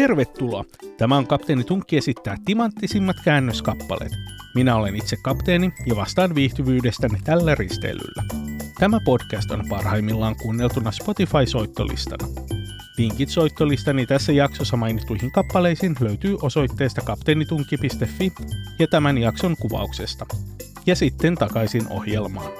Tervetuloa! Tämä on Kapteeni Tunkki esittää timanttisimmat käännöskappaleet. Minä olen itse kapteeni ja vastaan viihtyvyydestäni tällä risteilyllä. Tämä podcast on parhaimmillaan kuunneltuna Spotify-soittolistana. Linkit soittolistani tässä jaksossa mainittuihin kappaleisiin löytyy osoitteesta kapteenitunki.fi ja tämän jakson kuvauksesta. Ja sitten takaisin ohjelmaan.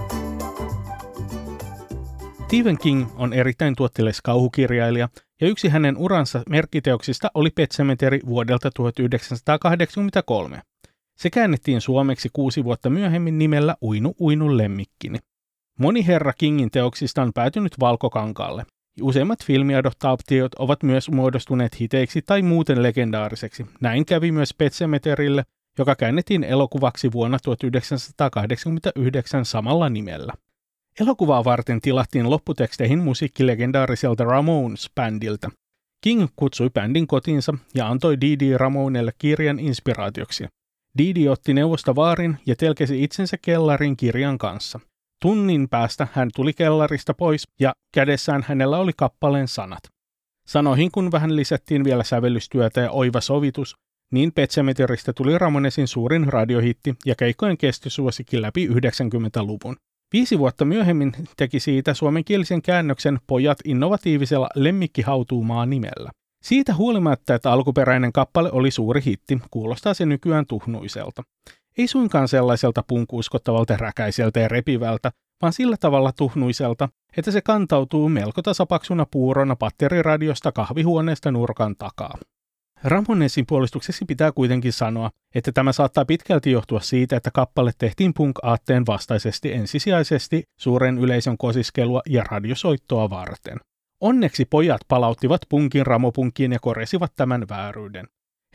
Stephen King on erittäin tuotteles kauhukirjailija, ja yksi hänen uransa merkkiteoksista oli Pet Sematary vuodelta 1983. Se käännettiin suomeksi kuusi vuotta myöhemmin nimellä Uinu Uinu lemmikkini. Moni herra Kingin teoksista on päätynyt valkokankaalle. Useimmat filmiadoptaatiot ovat myös muodostuneet hiteiksi tai muuten legendaariseksi. Näin kävi myös Pet Semetarylle, joka käännettiin elokuvaksi vuonna 1989 samalla nimellä. Elokuvaa varten tilattiin lopputeksteihin musiikki legendaariselta Ramones-bändiltä. King kutsui bändin kotiinsa ja antoi Didi Ramonelle kirjan inspiraatioksi. Didi otti neuvosta vaarin ja telkesi itsensä kellarin kirjan kanssa. Tunnin päästä hän tuli kellarista pois ja kädessään hänellä oli kappaleen sanat. Sanoihin kun vähän lisättiin vielä sävellystyötä ja oiva sovitus, niin Petsemeteristä tuli Ramonesin suurin radiohitti ja keikkojen kestosuosikin läpi 90-luvun. Viisi vuotta myöhemmin teki siitä suomenkielisen käännöksen Pojat innovatiivisella lemmikkihautuumaa nimellä. Siitä huolimatta, että alkuperäinen kappale oli suuri hitti, kuulostaa se nykyään tuhnuiselta. Ei suinkaan sellaiselta punkuuskottavalta räkäiseltä ja repivältä, vaan sillä tavalla tuhnuiselta, että se kantautuu melko tasapaksuna puurona patteriradiosta kahvihuoneesta nurkan takaa. Ramonesin puolustukseksi pitää kuitenkin sanoa, että tämä saattaa pitkälti johtua siitä, että kappale tehtiin punk-aatteen vastaisesti ensisijaisesti suuren yleisön kosiskelua ja radiosoittoa varten. Onneksi pojat palauttivat punkin ramopunkiin ja koresivat tämän vääryyden.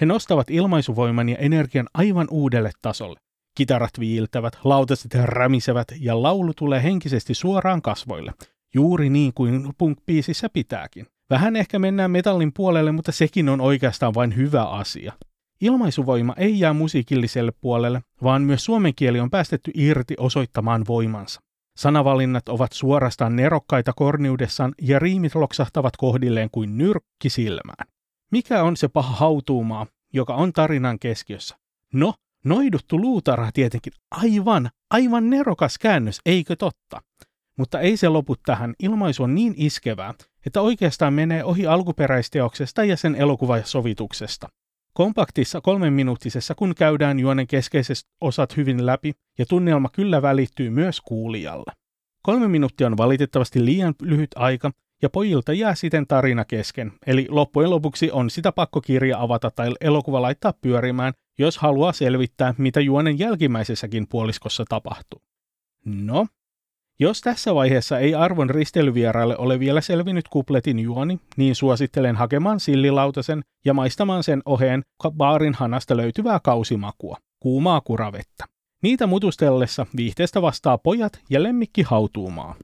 He nostavat ilmaisuvoiman ja energian aivan uudelle tasolle. Kitarat viiltävät, lautaset rämisevät ja laulu tulee henkisesti suoraan kasvoille, juuri niin kuin punk-biisissä pitääkin. Vähän ehkä mennään metallin puolelle, mutta sekin on oikeastaan vain hyvä asia. Ilmaisuvoima ei jää musiikilliselle puolelle, vaan myös suomen kieli on päästetty irti osoittamaan voimansa. Sanavalinnat ovat suorastaan nerokkaita korniudessaan ja riimit loksahtavat kohdilleen kuin nyrkki silmään. Mikä on se paha hautuumaa, joka on tarinan keskiössä? No, noiduttu luutara tietenkin. Aivan, aivan nerokas käännös, eikö totta? Mutta ei se lopu tähän. Ilmaisu on niin iskevää, että oikeastaan menee ohi alkuperäisteoksesta ja sen elokuvasovituksesta. Kompaktissa kolmen minuuttisessa, kun käydään juonen keskeiset osat hyvin läpi, ja tunnelma kyllä välittyy myös kuulijalle. Kolme minuuttia on valitettavasti liian lyhyt aika, ja pojilta jää siten tarina kesken, eli loppujen lopuksi on sitä pakko kirja avata tai elokuva laittaa pyörimään, jos haluaa selvittää, mitä juonen jälkimmäisessäkin puoliskossa tapahtuu. No, jos tässä vaiheessa ei arvon risteilyvieraille ole vielä selvinnyt kupletin juoni, niin suosittelen hakemaan sillilautasen ja maistamaan sen oheen baarin hanasta löytyvää kausimakua, kuumaa kuravettä. Niitä mutustellessa viihteestä vastaa pojat ja lemmikki hautuumaa.